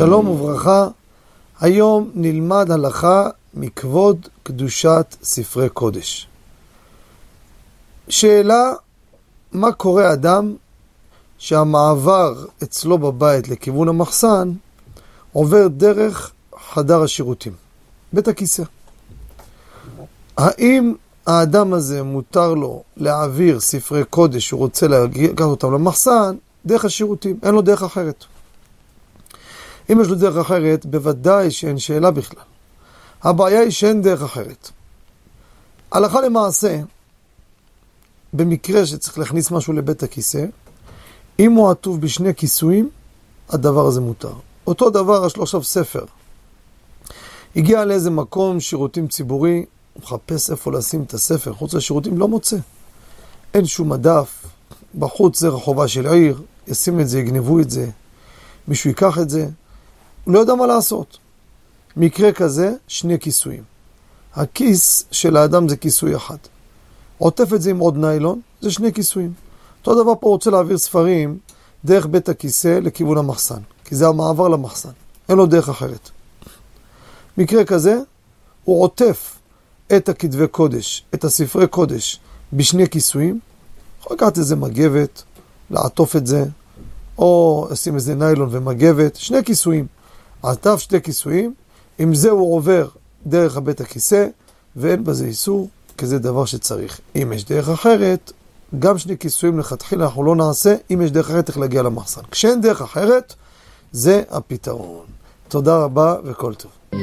שלום וברכה, היום נלמד הלכה מכבוד קדושת ספרי קודש. שאלה, מה קורה אדם שהמעבר אצלו בבית לכיוון המחסן עובר דרך חדר השירותים, בית הכיסא. האם האדם הזה מותר לו להעביר ספרי קודש שהוא רוצה לקחת אותם למחסן דרך השירותים, אין לו דרך אחרת. אם יש לו דרך אחרת, בוודאי שאין שאלה בכלל. הבעיה היא שאין דרך אחרת. הלכה למעשה, במקרה שצריך להכניס משהו לבית הכיסא, אם הוא עטוב בשני כיסויים, הדבר הזה מותר. אותו דבר, יש לו עכשיו ספר. הגיע לאיזה מקום, שירותים ציבורי, הוא מחפש איפה לשים את הספר, חוץ לשירותים, לא מוצא. אין שום מדף, בחוץ זה רחובה של עיר, ישים את זה, יגנבו את זה, מישהו ייקח את זה, הוא לא יודע מה לעשות. מקרה כזה, שני כיסויים. הכיס של האדם זה כיסוי אחד. עוטף את זה עם עוד ניילון, זה שני כיסויים. אותו דבר פה רוצה להעביר ספרים דרך בית הכיסא לכיוון המחסן, כי זה המעבר למחסן, אין לו דרך אחרת. מקרה כזה, הוא עוטף את הכתבי קודש, את הספרי קודש, בשני כיסויים, יכול לקחת איזה מגבת, לעטוף את זה, או לשים איזה ניילון ומגבת, שני כיסויים. עטף שתי כיסויים, עם זה הוא עובר דרך הבית הכיסא, ואין בזה איסור, כי זה דבר שצריך. אם יש דרך אחרת, גם שני כיסויים לכתחילה אנחנו לא נעשה, אם יש דרך אחרת איך להגיע למחסן. כשאין דרך אחרת, זה הפתרון. תודה רבה וכל טוב.